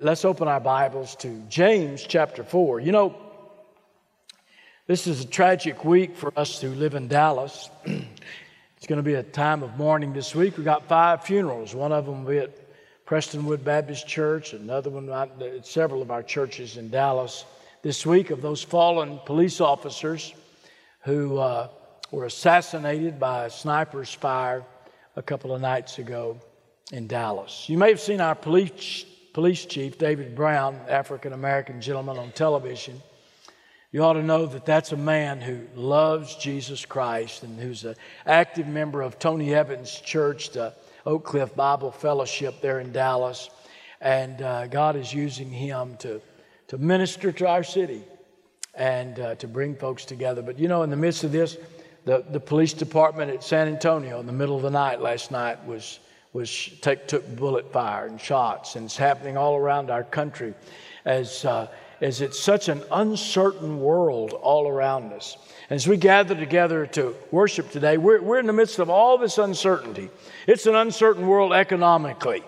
Let's open our Bibles to James chapter 4. You know, this is a tragic week for us who live in Dallas. it's going to be a time of mourning this week. We've got five funerals. One of them will be at Prestonwood Baptist Church, another one at several of our churches in Dallas this week of those fallen police officers who uh, were assassinated by a sniper's fire a couple of nights ago in Dallas. You may have seen our police police chief, David Brown, African American gentleman on television, you ought to know that that's a man who loves Jesus Christ and who's an active member of Tony Evans Church, the Oak Cliff Bible Fellowship there in Dallas. And uh, God is using him to, to minister to our city and uh, to bring folks together. But you know, in the midst of this, the, the police department at San Antonio in the middle of the night last night was was take, took bullet fire and shots, and it's happening all around our country as, uh, as it's such an uncertain world all around us. As we gather together to worship today, we're, we're in the midst of all this uncertainty. It's an uncertain world economically.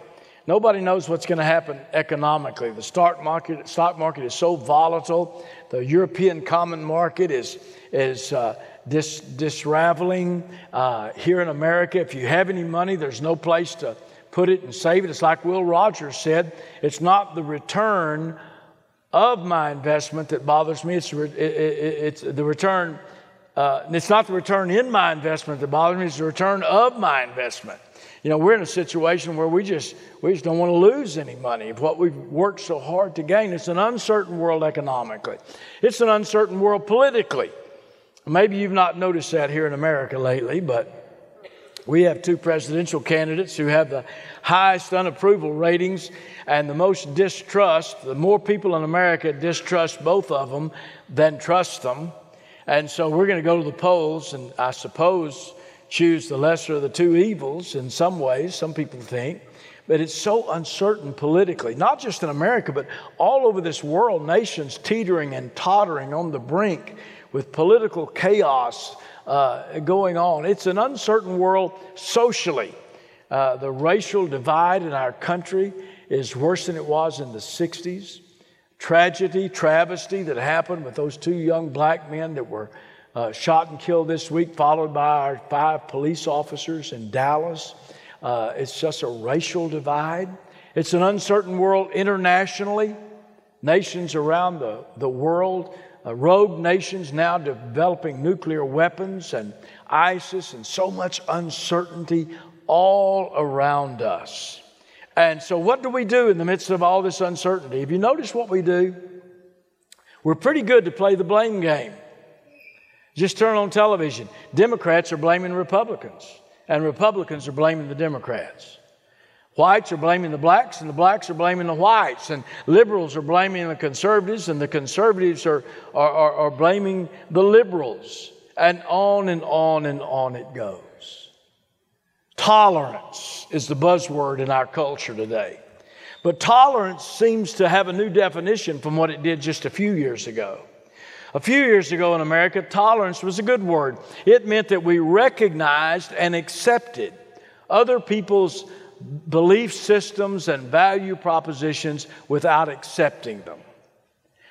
Nobody knows what's going to happen economically. The stock market, stock market is so volatile. The European common market is, is uh, dis, disraveling uh, here in America. If you have any money, there's no place to put it and save it. It's like Will Rogers said it's not the return of my investment that bothers me, it's, it, it, it's the return. Uh, it's not the return in my investment that bothers me, it's the return of my investment. You know, we're in a situation where we just we just don't want to lose any money of what we've worked so hard to gain. It's an uncertain world economically. It's an uncertain world politically. Maybe you've not noticed that here in America lately, but we have two presidential candidates who have the highest unapproval ratings and the most distrust. The more people in America distrust both of them than trust them. And so we're going to go to the polls and I suppose choose the lesser of the two evils in some ways, some people think. But it's so uncertain politically, not just in America, but all over this world, nations teetering and tottering on the brink with political chaos uh, going on. It's an uncertain world socially. Uh, the racial divide in our country is worse than it was in the 60s. Tragedy, travesty that happened with those two young black men that were uh, shot and killed this week, followed by our five police officers in Dallas. Uh, it's just a racial divide. It's an uncertain world internationally. Nations around the, the world uh, rogue nations now developing nuclear weapons and ISIS and so much uncertainty all around us. And so, what do we do in the midst of all this uncertainty? Have you noticed what we do? We're pretty good to play the blame game. Just turn on television. Democrats are blaming Republicans, and Republicans are blaming the Democrats. Whites are blaming the blacks, and the blacks are blaming the whites, and liberals are blaming the conservatives, and the conservatives are, are, are, are blaming the liberals. And on and on and on it goes. Tolerance is the buzzword in our culture today. But tolerance seems to have a new definition from what it did just a few years ago. A few years ago in America, tolerance was a good word. It meant that we recognized and accepted other people's belief systems and value propositions without accepting them.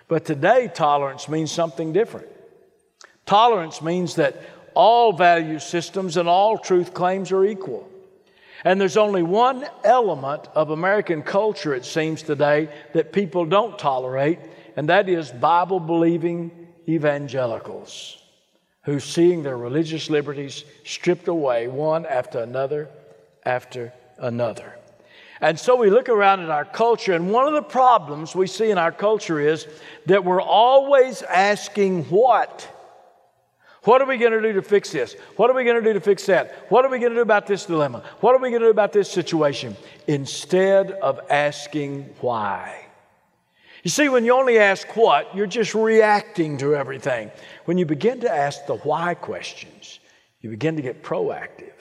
But today, tolerance means something different. Tolerance means that all value systems and all truth claims are equal. And there's only one element of American culture, it seems today, that people don't tolerate, and that is Bible believing evangelicals who seeing their religious liberties stripped away one after another after another. And so we look around at our culture, and one of the problems we see in our culture is that we're always asking what? What are we going to do to fix this? What are we going to do to fix that? What are we going to do about this dilemma? What are we going to do about this situation? Instead of asking why. You see, when you only ask what, you're just reacting to everything. When you begin to ask the why questions, you begin to get proactive.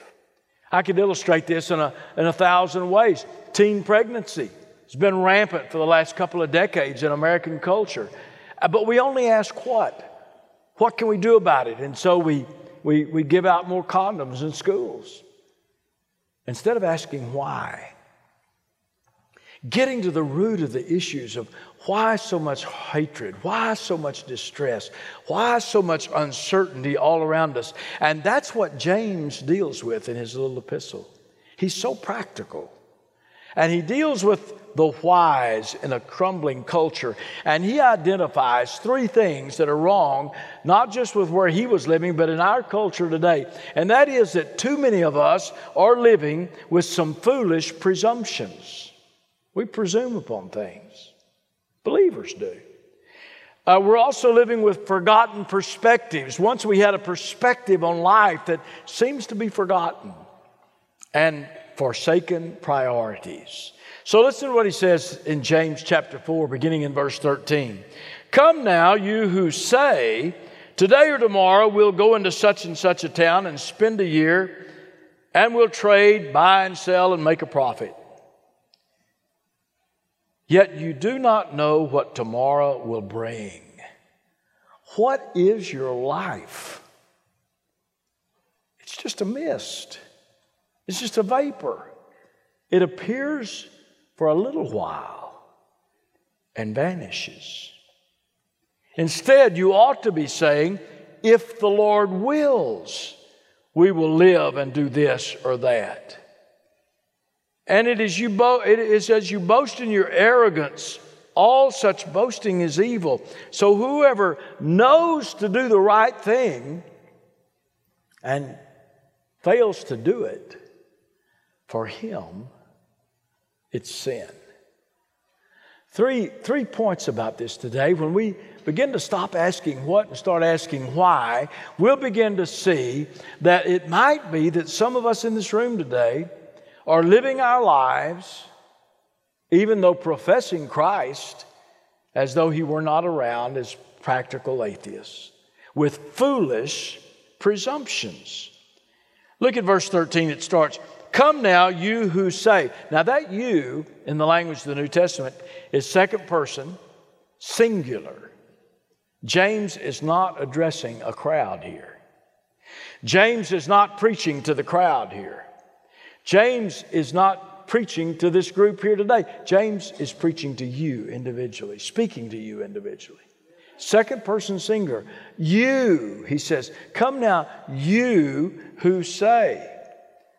I could illustrate this in a, in a thousand ways. Teen pregnancy has been rampant for the last couple of decades in American culture. Uh, but we only ask what? What can we do about it? And so we, we, we give out more condoms in schools instead of asking why. getting to the root of the issues of why so much hatred, why so much distress, why so much uncertainty all around us. And that's what James deals with in his little epistle. He's so practical. And he deals with the whys in a crumbling culture. And he identifies three things that are wrong, not just with where he was living, but in our culture today. And that is that too many of us are living with some foolish presumptions. We presume upon things, believers do. Uh, we're also living with forgotten perspectives. Once we had a perspective on life that seems to be forgotten and forsaken priorities. So listen to what he says in James chapter 4, beginning in verse 13. Come now, you who say, Today or tomorrow we'll go into such and such a town and spend a year, and we'll trade, buy and sell, and make a profit. Yet you do not know what tomorrow will bring. What is your life? It's just a mist, it's just a vapor. It appears for a little while and vanishes. Instead, you ought to be saying, if the Lord wills, we will live and do this or that. And it is, you bo- it is as you boast in your arrogance, all such boasting is evil. So whoever knows to do the right thing and fails to do it, for him it's sin. Three, three points about this today. When we begin to stop asking what and start asking why, we'll begin to see that it might be that some of us in this room today are living our lives, even though professing Christ, as though he were not around as practical atheists, with foolish presumptions. Look at verse 13, it starts Come now, you who say. Now, that you in the language of the New Testament is second person, singular. James is not addressing a crowd here. James is not preaching to the crowd here. James is not preaching to this group here today. James is preaching to you individually, speaking to you individually. Second person singular. You, he says, come now, you who say.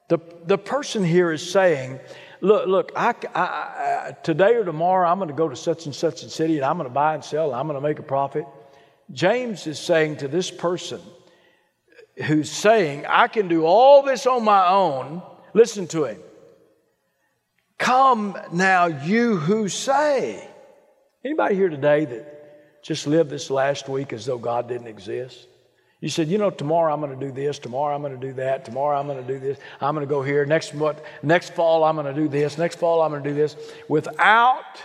The, the person here is saying, look, look, I, I, I, today or tomorrow I'm going to go to such and such a city and I'm going to buy and sell and I'm going to make a profit. James is saying to this person who's saying, I can do all this on my own, listen to him. Come now, you who say. Anybody here today that just lived this last week as though God didn't exist? You said, you know, tomorrow I'm going to do this, tomorrow I'm going to do that, tomorrow I'm going to do this, I'm going to go here, next, what, next fall I'm going to do this, next fall I'm going to do this. Without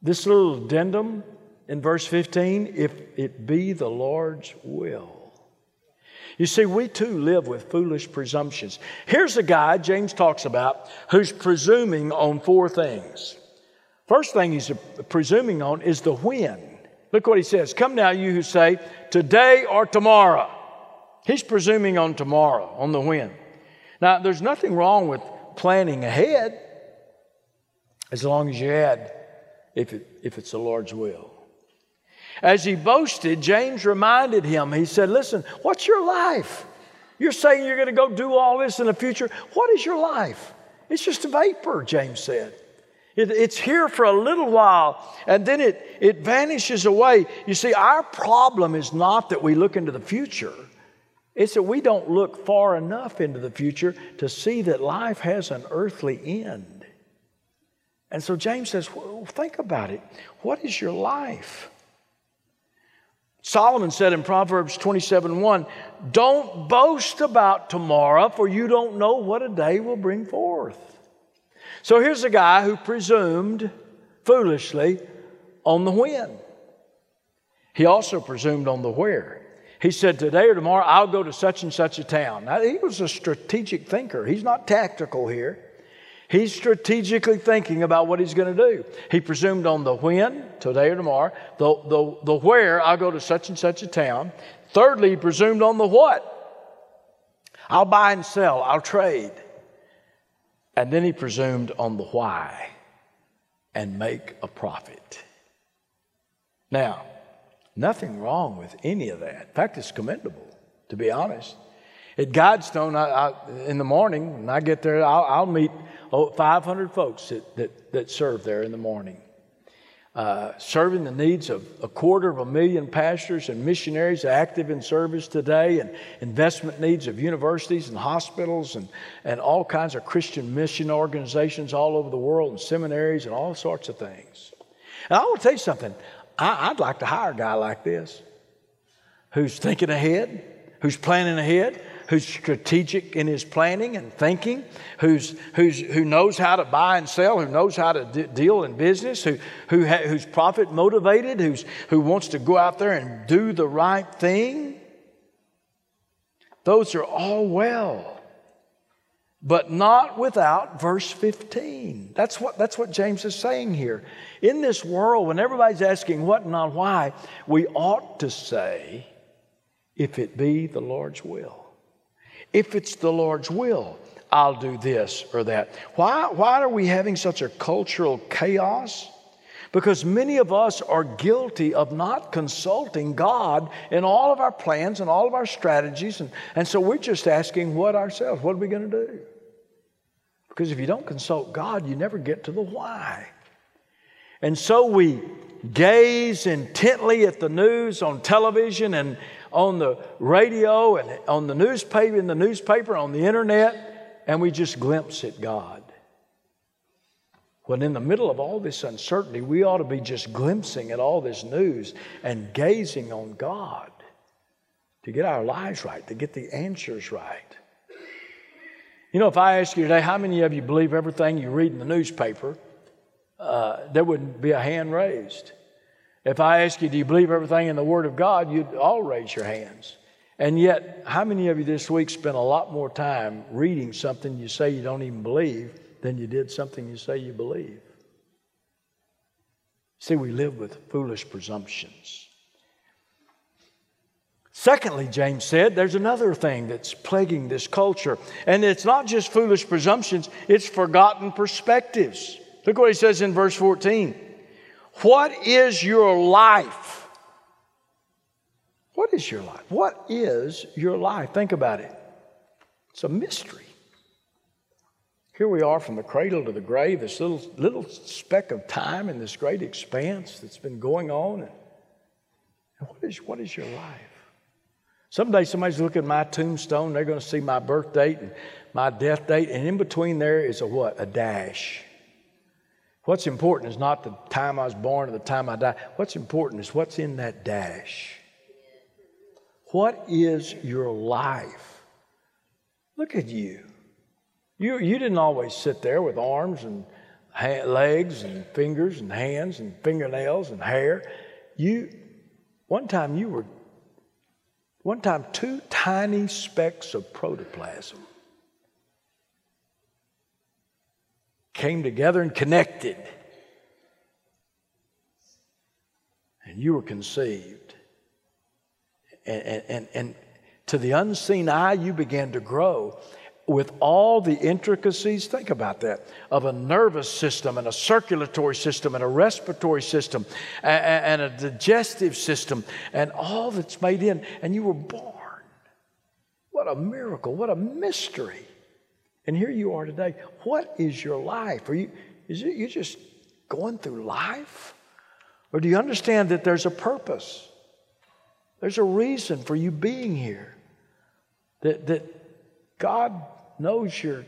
this little addendum in verse 15, if it be the Lord's will. You see, we too live with foolish presumptions. Here's a guy James talks about who's presuming on four things. First thing he's presuming on is the when. Look what he says Come now, you who say, today or tomorrow. He's presuming on tomorrow, on the when. Now, there's nothing wrong with planning ahead as long as you add if, it, if it's the Lord's will. As he boasted, James reminded him, he said, Listen, what's your life? You're saying you're going to go do all this in the future. What is your life? It's just a vapor, James said. It, it's here for a little while and then it, it vanishes away. You see, our problem is not that we look into the future, it's that we don't look far enough into the future to see that life has an earthly end. And so James says, well, think about it. What is your life? Solomon said in Proverbs 27 1, Don't boast about tomorrow, for you don't know what a day will bring forth. So here's a guy who presumed foolishly on the when. He also presumed on the where. He said, Today or tomorrow, I'll go to such and such a town. Now, he was a strategic thinker. He's not tactical here. He's strategically thinking about what he's going to do. He presumed on the when, today or tomorrow, the, the, the where, I'll go to such and such a town. Thirdly, he presumed on the what. I'll buy and sell, I'll trade. And then he presumed on the why. and make a profit. Now, nothing wrong with any of that. In fact, it's commendable, to be honest. At GuideStone I, I, in the morning, when I get there, I'll, I'll meet oh, 500 folks that, that, that serve there in the morning. Uh, serving the needs of a quarter of a million pastors and missionaries active in service today, and investment needs of universities and hospitals and, and all kinds of Christian mission organizations all over the world, and seminaries and all sorts of things. And I will tell you something I, I'd like to hire a guy like this who's thinking ahead, who's planning ahead, who's strategic in his planning and thinking, who's, who's, who knows how to buy and sell, who knows how to d- deal in business, who, who ha- who's profit motivated, who's, who wants to go out there and do the right thing. Those are all well but not without verse 15. That's what, that's what James is saying here. In this world, when everybody's asking what and not why, we ought to say, if it be the Lord's will. If it's the Lord's will, I'll do this or that. Why, why are we having such a cultural chaos? Because many of us are guilty of not consulting God in all of our plans and all of our strategies. And, and so we're just asking what ourselves? What are we going to do? Because if you don't consult God, you never get to the why. And so we gaze intently at the news on television and on the radio and on the newspaper, in the newspaper, on the internet, and we just glimpse at God. When in the middle of all this uncertainty, we ought to be just glimpsing at all this news and gazing on God to get our lives right, to get the answers right. You know, if I ask you today, how many of you believe everything you read in the newspaper, uh, there wouldn't be a hand raised. If I ask you, do you believe everything in the Word of God, you'd all raise your hands. And yet, how many of you this week spent a lot more time reading something you say you don't even believe than you did something you say you believe? See, we live with foolish presumptions. Secondly, James said, there's another thing that's plaguing this culture. And it's not just foolish presumptions, it's forgotten perspectives. Look what he says in verse 14. What is your life? What is your life? What is your life? Think about it. It's a mystery. Here we are from the cradle to the grave, this little, little speck of time in this great expanse that's been going on. And what is, what is your life? Someday somebody's looking at my tombstone, they're going to see my birth date and my death date, and in between there is a what? A dash. What's important is not the time I was born or the time I die. What's important is what's in that dash. What is your life? Look at you. You, you didn't always sit there with arms and ha- legs and fingers and hands and fingernails and hair. You, one time you were, one time two tiny specks of protoplasm. Came together and connected. And you were conceived. And, and, and to the unseen eye, you began to grow with all the intricacies, think about that, of a nervous system and a circulatory system and a respiratory system and, and, a digestive system and all that's made in, and you were born. What a miracle, what a mystery. And here you are today. What is your life? Are you, is it you just going through life? Or do you understand that there's a purpose? There's a reason for you being here. That, that God knows your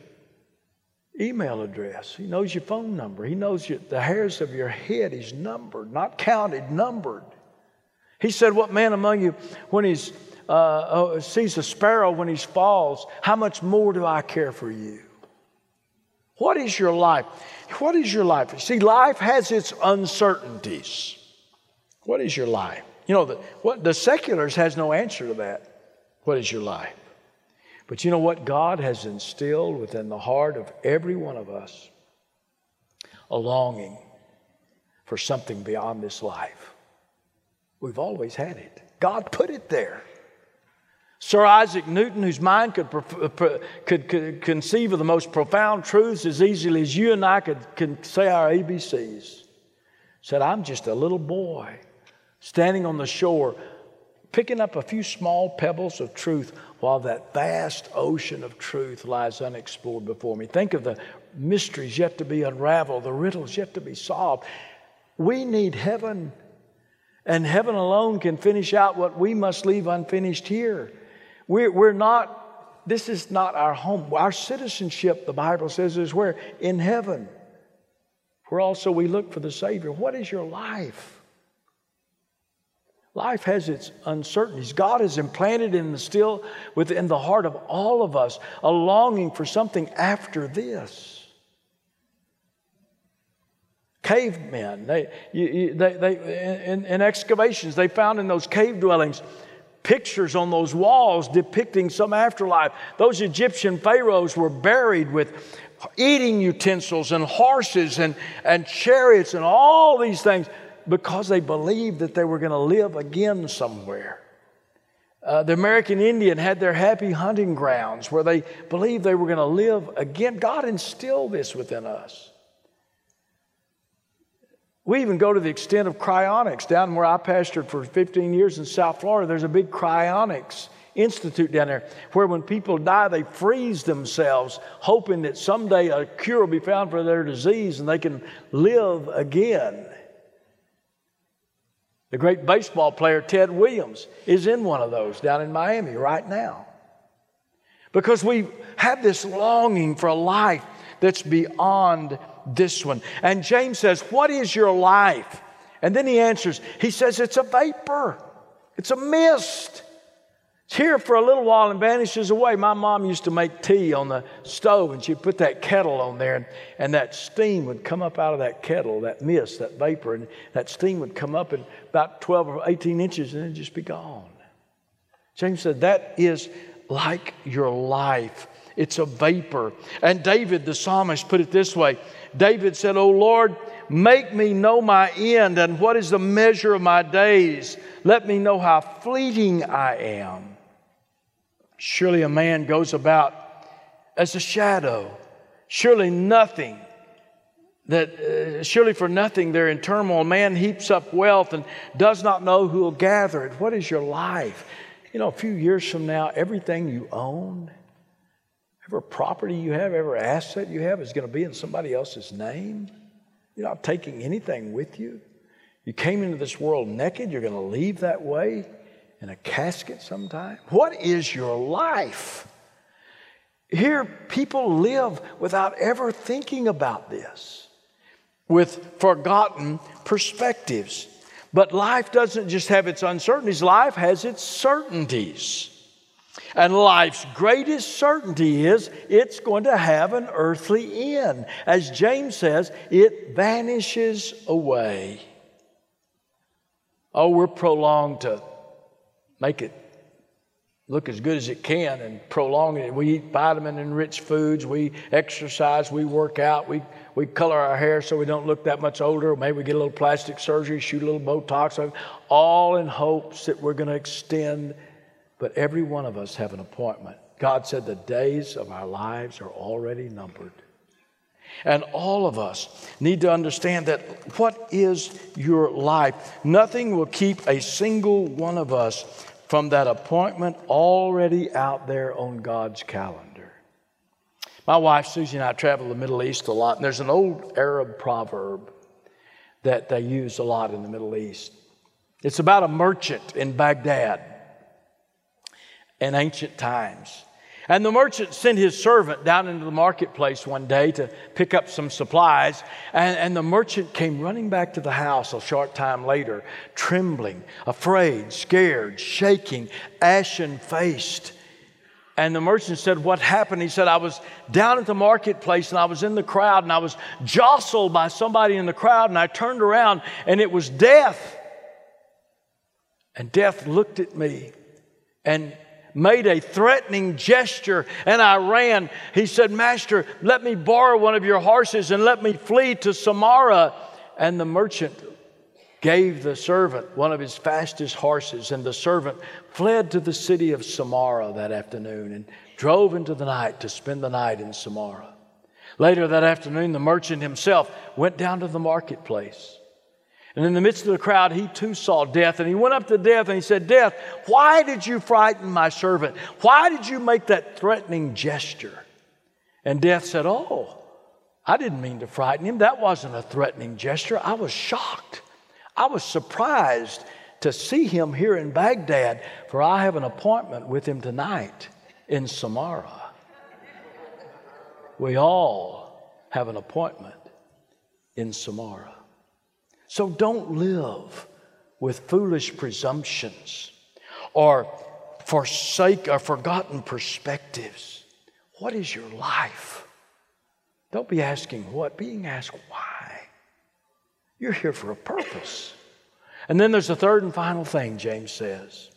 email address. He knows your phone number. He knows your, the hairs of your head. He's numbered, not counted, numbered. He said, What man among you, when he's uh, uh, sees a sparrow when he falls, how much more do I care for you? What is your life? What is your life? See, life has its uncertainties. What is your life? You know, the, what, the seculars has no answer to that. What is your life? But you know what? God has instilled within the heart of every one of us a longing for something beyond this life. We've always had it. God put it there. Sir Isaac Newton, whose mind could, uh, could, could, conceive of the most profound truths as easily as you and I could, could say our ABCs, said, I'm just a little boy standing on the shore, picking up a few small pebbles of truth while that vast ocean of truth lies unexplored before me. Think of the mysteries yet to be unraveled, the riddles yet to be solved. We need heaven, and heaven alone can finish out what we must leave unfinished here. We're, we're not, this is not our home. Our citizenship, the Bible says, is where? In heaven. Where also we look for the Savior. What is your life? Life has its uncertainties. God has implanted in the still within the heart of all of us a longing for something after this. Cavemen, they, you, they, they, in, in excavations, they found in those cave dwellings pictures on those walls depicting some afterlife. Those Egyptian pharaohs were buried with eating utensils and horses and, and chariots and all these things because they believed that they were going to live again somewhere. Uh, the American Indian had their happy hunting grounds where they believed they were going to live again. God instilled this within us. We even go to the extent of cryonics. Down where I pastored for 15 years in South Florida, there's a big cryonics institute down there where when people die, they freeze themselves, hoping that someday a cure will be found for their disease and they can live again. The great baseball player Ted Williams is in one of those down in Miami right now. Because we have this longing for a life that's beyond this one. And James says, What is your life? And then he answers, He says, It's a vapor, it's a mist. It's here for a little while and vanishes away. My mom used to make tea on the stove and she'd put that kettle on there and, and that steam would come up out of that kettle, that mist, that vapor, and that steam would come up in about 12 or 18 inches and then just be gone. James said, That is like your life. It's a vapor. And David, the psalmist, put it this way David said, O Lord, make me know my end and what is the measure of my days. Let me know how fleeting I am. Surely a man goes about as a shadow. Surely nothing that uh, surely for nothing they're in turmoil. Man heaps up wealth and does not know who will gather it. What is your life? You know, a few years from now, everything you own, Every property you have, every asset you have is going to be in somebody else's name. You're not taking anything with you. You came into this world naked, you're going to leave that way in a casket sometime. What is your life? Here, people live without ever thinking about this, with forgotten perspectives. But life doesn't just have its uncertainties, life has its certainties. And life's greatest certainty is it's going to have an earthly end. As James says, it vanishes away. Oh, we're prolonged to make it look as good as it can and prolong it. We eat vitamin enriched foods, we exercise, we work out, we, we color our hair so we don't look that much older. Maybe we get a little plastic surgery, shoot a little Botox, all in hopes that we're going to extend but every one of us have an appointment. God said the days of our lives are already numbered. And all of us need to understand that what is your life? Nothing will keep a single one of us from that appointment already out there on God's calendar. My wife Susie and I travel the Middle East a lot, and there's an old Arab proverb that they use a lot in the Middle East. It's about a merchant in Baghdad in ancient times. And the merchant sent his servant down into the marketplace one day to pick up some supplies. And, and, the merchant came running back to the house a short time later, trembling, afraid, scared, shaking, ashen faced. And the merchant said, What happened? He said, I was down at the marketplace and I was in the crowd and I was jostled by somebody in the crowd and I turned around and it was death. And death looked at me and made a threatening gesture and I ran. He said, Master, let me borrow one of your horses and let me flee to Samarra. And the merchant gave the servant one of his fastest horses, and the servant fled to the city of Samarra that afternoon and drove into the night to spend the night in Samarra. Later that afternoon, the merchant himself went down to the marketplace. And in the midst of the crowd, he too saw death. And he went up to death and he said, Death, why did you frighten my servant? Why did you make that threatening gesture? And death said, Oh, I didn't mean to frighten him. That wasn't a threatening gesture. I was shocked. I was surprised to see him here in Baghdad, for I have an appointment with him tonight in Samarra. We all have an appointment in Samarra. So don't live with foolish presumptions or forsake or forgotten perspectives. What is your life? Don't be asking what, being asked why. You're here for a purpose. And then there's the third and final thing, James says.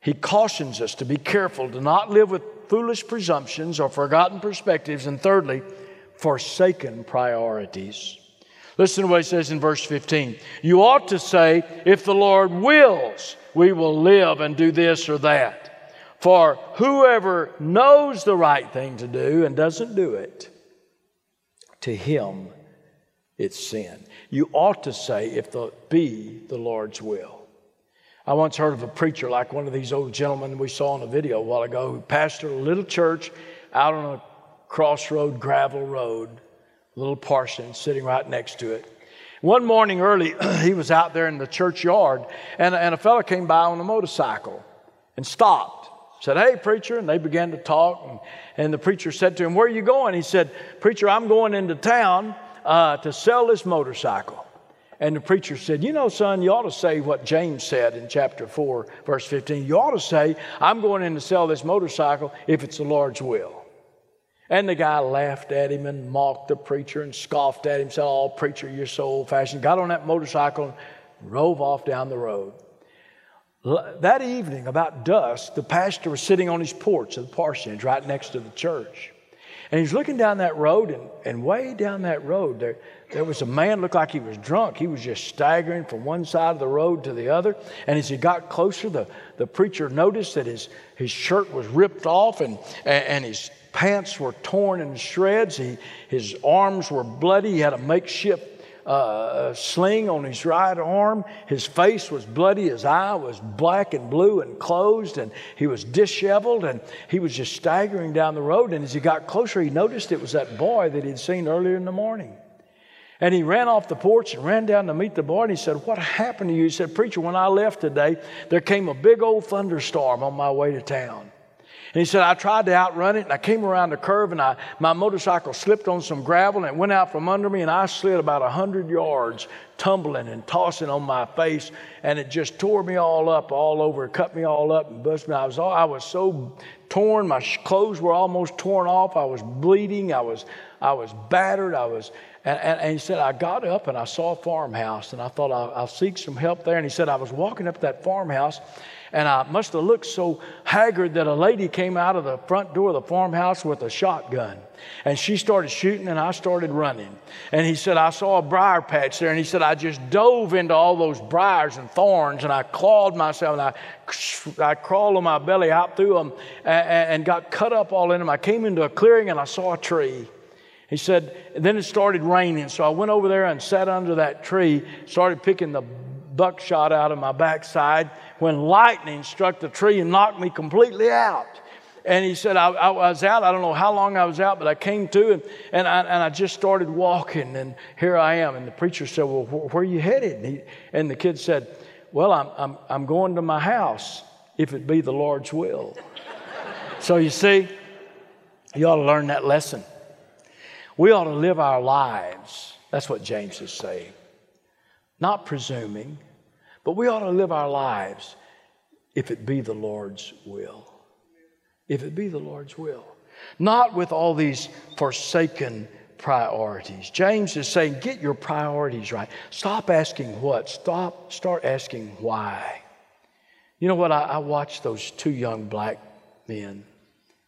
He cautions us to be careful to not live with foolish presumptions or forgotten perspectives. And thirdly, forsaken priorities. Listen to what he says in verse 15. You ought to say, if the Lord wills, we will live and do this or that. For whoever knows the right thing to do and doesn't do it, to him it's sin. You ought to say, if the be the Lord's will. I once heard of a preacher like one of these old gentlemen we saw in a video a while ago who pastored a little church out on a crossroad gravel road, little parson sitting right next to it. One morning early, he was out there in the churchyard, and, and a fellow came by on a motorcycle and stopped. Said, Hey, preacher. And they began to talk. And, and the preacher said to him, Where are you going? He said, Preacher, I'm going into town uh, to sell this motorcycle. And the preacher said, You know, son, you ought to say what James said in chapter 4, verse 15. You ought to say, I'm going in to sell this motorcycle if it's the Lord's will. And the guy laughed at him and mocked the preacher and scoffed at him, said, Oh, preacher, you're so old fashioned. Got on that motorcycle and drove off down the road. That evening, about dusk, the pastor was sitting on his porch of the parsonage right next to the church. And he's looking down that road, and, and way down that road, there, there was a man looked like he was drunk. He was just staggering from one side of the road to the other. And as he got closer, the, the preacher noticed that his, his shirt was ripped off and, and his pants were torn in shreds. He, his arms were bloody. He had a makeshift uh, sling on his right arm. His face was bloody. His eye was black and blue and closed, and he was disheveled, and he was just staggering down the road. And as he got closer, he noticed it was that boy that he'd seen earlier in the morning. And he ran off the porch and ran down to meet the boy. And he said, What happened to you? He said, Preacher, when I left today, there came a big old thunderstorm on my way to town. And he said, I tried to outrun it, and I came around the curve, and I, my motorcycle slipped on some gravel, and it went out from under me, and I slid about 100 yards, tumbling and tossing on my face, and it just tore me all up, all over, cut me all up, and busted me. I was, all, I was so torn, my clothes were almost torn off, I was bleeding, I was, I was battered, I was, and, and, and, he said, I got up and I saw a farmhouse and I thought I'll, I'll, seek some help there. And he said, I was walking up that farmhouse and I must have looked so haggard that a lady came out of the front door of the farmhouse with a shotgun. And she started shooting, and I started running. And he said, I saw a briar patch there. And he said, I just dove into all those briars and thorns, and I clawed myself, and I, I crawled on my belly out through them and, and got cut up all in them. I came into a clearing, and I saw a tree. He said, then it started raining. So I went over there and sat under that tree, started picking the buckshot out of my backside when lightning struck the tree and knocked me completely out. And he said, I, I, was out. I don't know how long I was out, but I came to and, and, I, and I just started walking, and here I am. And the preacher said, Well, wh- where are you headed? And, he, and the kid said, Well, I'm, I'm, I'm going to my house if it be the Lord's will. so you see, you ought to learn that lesson. We ought to live our lives. That's what James is saying not presuming, but we ought to live our lives if it be the Lord's will. If it be the Lord's will. Not with all these forsaken priorities. James is saying, get your priorities right. Stop asking what. Stop, start asking why. You know what? I, I watched those two young black men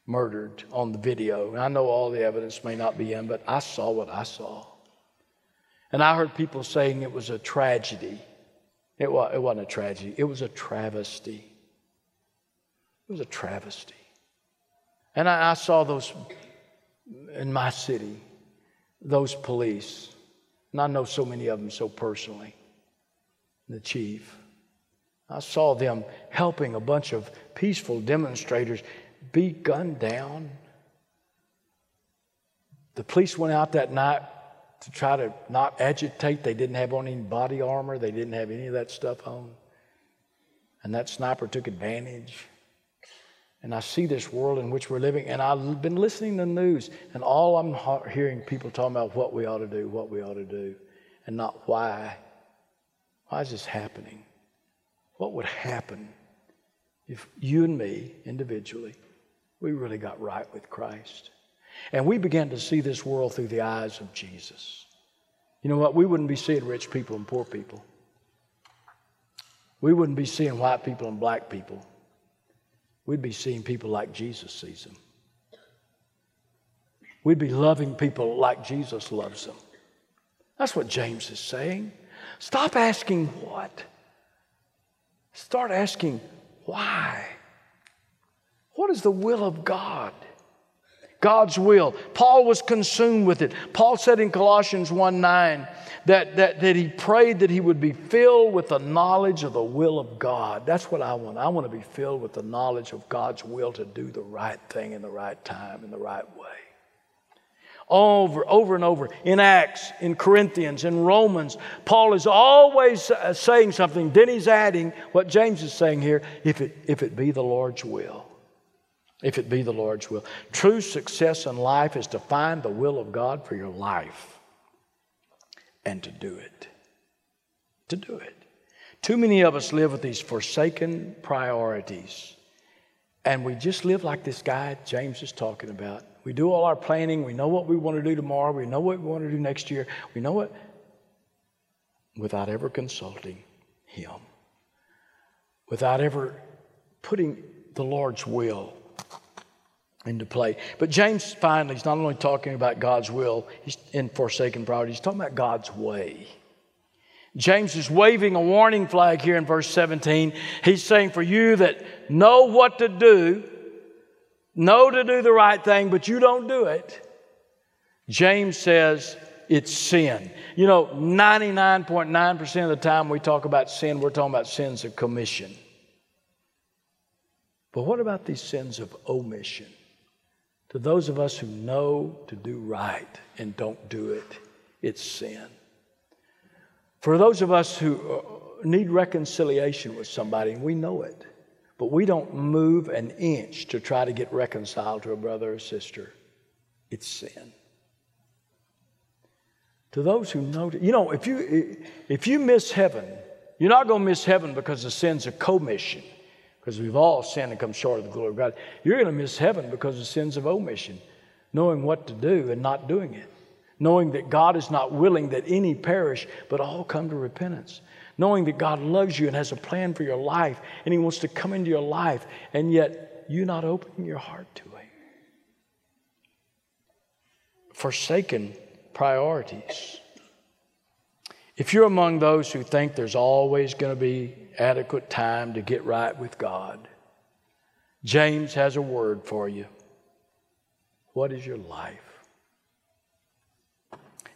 murdered on the video. I know all the evidence may not be in, but I saw what I saw. And I heard people saying it was a tragedy It, was, it wasn't a tragedy, it was a travesty. It was a travesty. And I, I saw those in my city, those police, and I know so many of them so personally, the chief. I saw them helping a bunch of peaceful demonstrators be gunned down. The police went out that night to try to not agitate. They didn't have on any body armor, they didn't have any of that stuff on. And that sniper took advantage. And I see this world in which we're living, and I've been listening to the news, and all I'm hearing people talking about what we ought to do, what we ought to do, and not why. Why is this happening? What would happen if you and me, individually, we really got right with Christ? And we began to see this world through the eyes of Jesus. You know what? We wouldn't be seeing rich people and poor people. We wouldn't be seeing white people and black people. We'd be seeing people like Jesus sees them. We'd be loving people like Jesus loves them. That's what James is saying. Stop asking what. Start asking why. What is the will of God? God's will. Paul was consumed with it. Paul said in Colossians 1 9 that, that, that he prayed that he would be filled with the knowledge of the will of God. That's what I want. I want to be filled with the knowledge of God's will to do the right thing in the right time, in the right way. Over, over and over in Acts, in Corinthians, in Romans, Paul is always saying something. Then he's adding what James is saying here if it, if it be the Lord's will if it be the Lord's will. True success in life is to find the will of God for your life and to do it. To do it. Too many of us live with these forsaken priorities. And we just live like this guy James is talking about. We do all our planning. We know what we want to do tomorrow. We know what we want to do next year. We know what, without ever consulting Him, without ever putting the Lord's will into play. But James finally, is not only talking about God's will he's in forsaken priority, he's talking about God's way. James is waving a warning flag here in verse 17. He's saying, For you that know what to do, know to do the right thing, but you don't do it, James says it's sin. You know, 99.9% of the time we talk about sin, we're talking about sins of commission. But what about these sins of omission? To those of us who know to do right and don't do it, it's sin. For those of us who uh, need reconciliation with somebody, and we know it, but we don't move an inch to try to get reconciled to a brother or sister, it's sin. To those who know, you know, if you if you miss heaven, you're not going to miss heaven because the sins of commission because we've all sinned and come short of the glory of God. You're going to miss heaven because of sins of omission, knowing what to do and not doing it, knowing that God is not willing that any perish, but all come to repentance, knowing that God loves you and has a plan for your life and He wants to come into your life, and yet you not opening your heart to Him. Forsaken priorities. If you're among those who think there's always going to be adequate time to get right with God. James has a word for you. What is your life?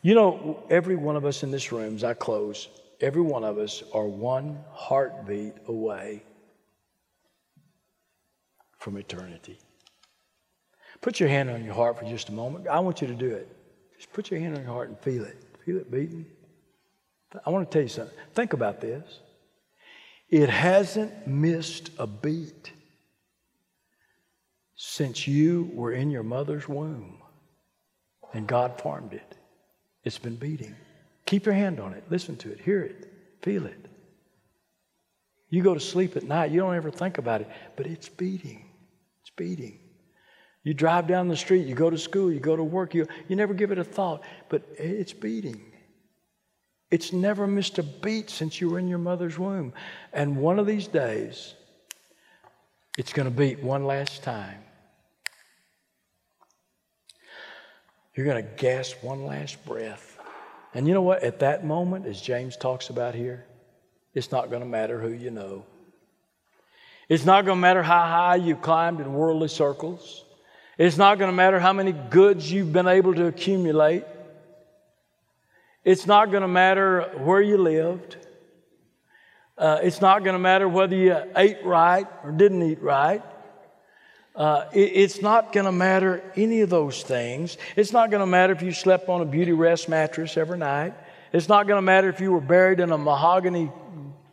You know, every one of us in this room, as I close, every one of us are one heartbeat away from eternity. Put your hand on your heart for just a moment. I want you to do it. Just put your hand on your heart and feel it. Feel it beating. I want to tell you something. Think about this. It hasn't missed a beat since you were in your mother's womb and God formed it. It's been beating. Keep your hand on it. Listen to it. Hear it. Feel it. You go to sleep at night, you don't ever think about it, but it's beating. It's beating. You drive down the street, you go to school, you go to work, you, you never give it a thought, but it's beating. It's never missed a beat since you were in your mother's womb. And one of these days, it's going to beat one last time. You're going to gasp one last breath. And you know what? At that moment, as James talks about here, it's not going to matter who you know. It's not going to matter how high you've climbed in worldly circles. It's not going to matter how many goods you've been able to accumulate. It's not going to matter where you lived. Uh, it's not going to matter whether you ate right or didn't eat right. Uh, it, it's not going to matter any of those things. It's not going to matter if you slept on a beauty rest mattress every night. It's not going to matter if you were buried in a mahogany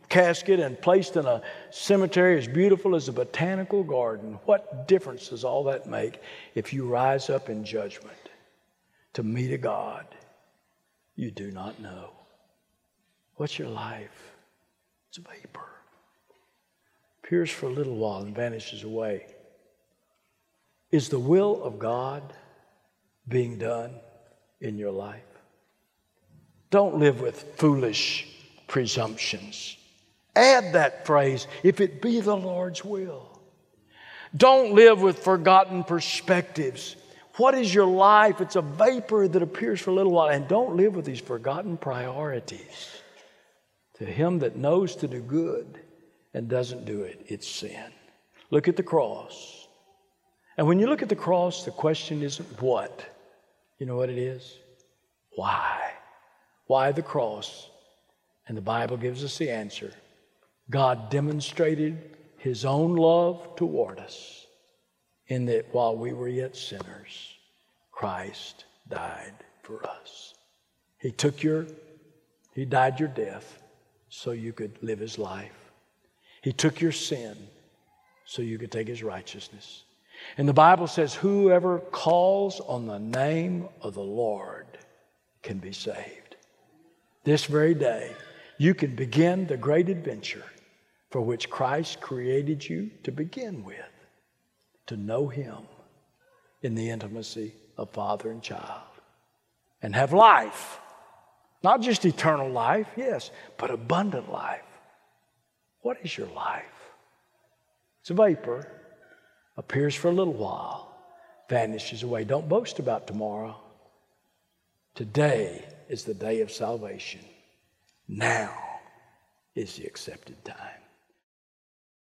casket and placed in a cemetery as beautiful as a botanical garden. What difference does all that make if you rise up in judgment to meet a God you do not know? What's your life? It's a vapor. Appears for a little while and vanishes away. Is the will of God being done in your life? Don't live with foolish presumptions. Add that phrase, if it be the Lord's will. Don't live with forgotten perspectives. What is your life? It's a vapor that appears for a little while. And don't live with these forgotten priorities. To him that knows to do good and doesn't do it, it's sin. Look at the cross. And when you look at the cross, the question isn't what. You know what it is? Why? Why the cross? And the Bible gives us the answer. God demonstrated his own love toward us in that while we were yet sinners, Christ died for us. He took your, he died your death so you could live his life. He took your sin so you could take his righteousness. And the Bible says, whoever calls on the name of the Lord can be saved. This very day, you can begin the great adventure for which Christ created you to begin with, to know Him in the intimacy of father and child, and have life. Not just eternal life, yes, but abundant life. What is your life? It's a vapor, appears for a little while, vanishes away. Don't boast about tomorrow. Today is the day of salvation. Now is the accepted time.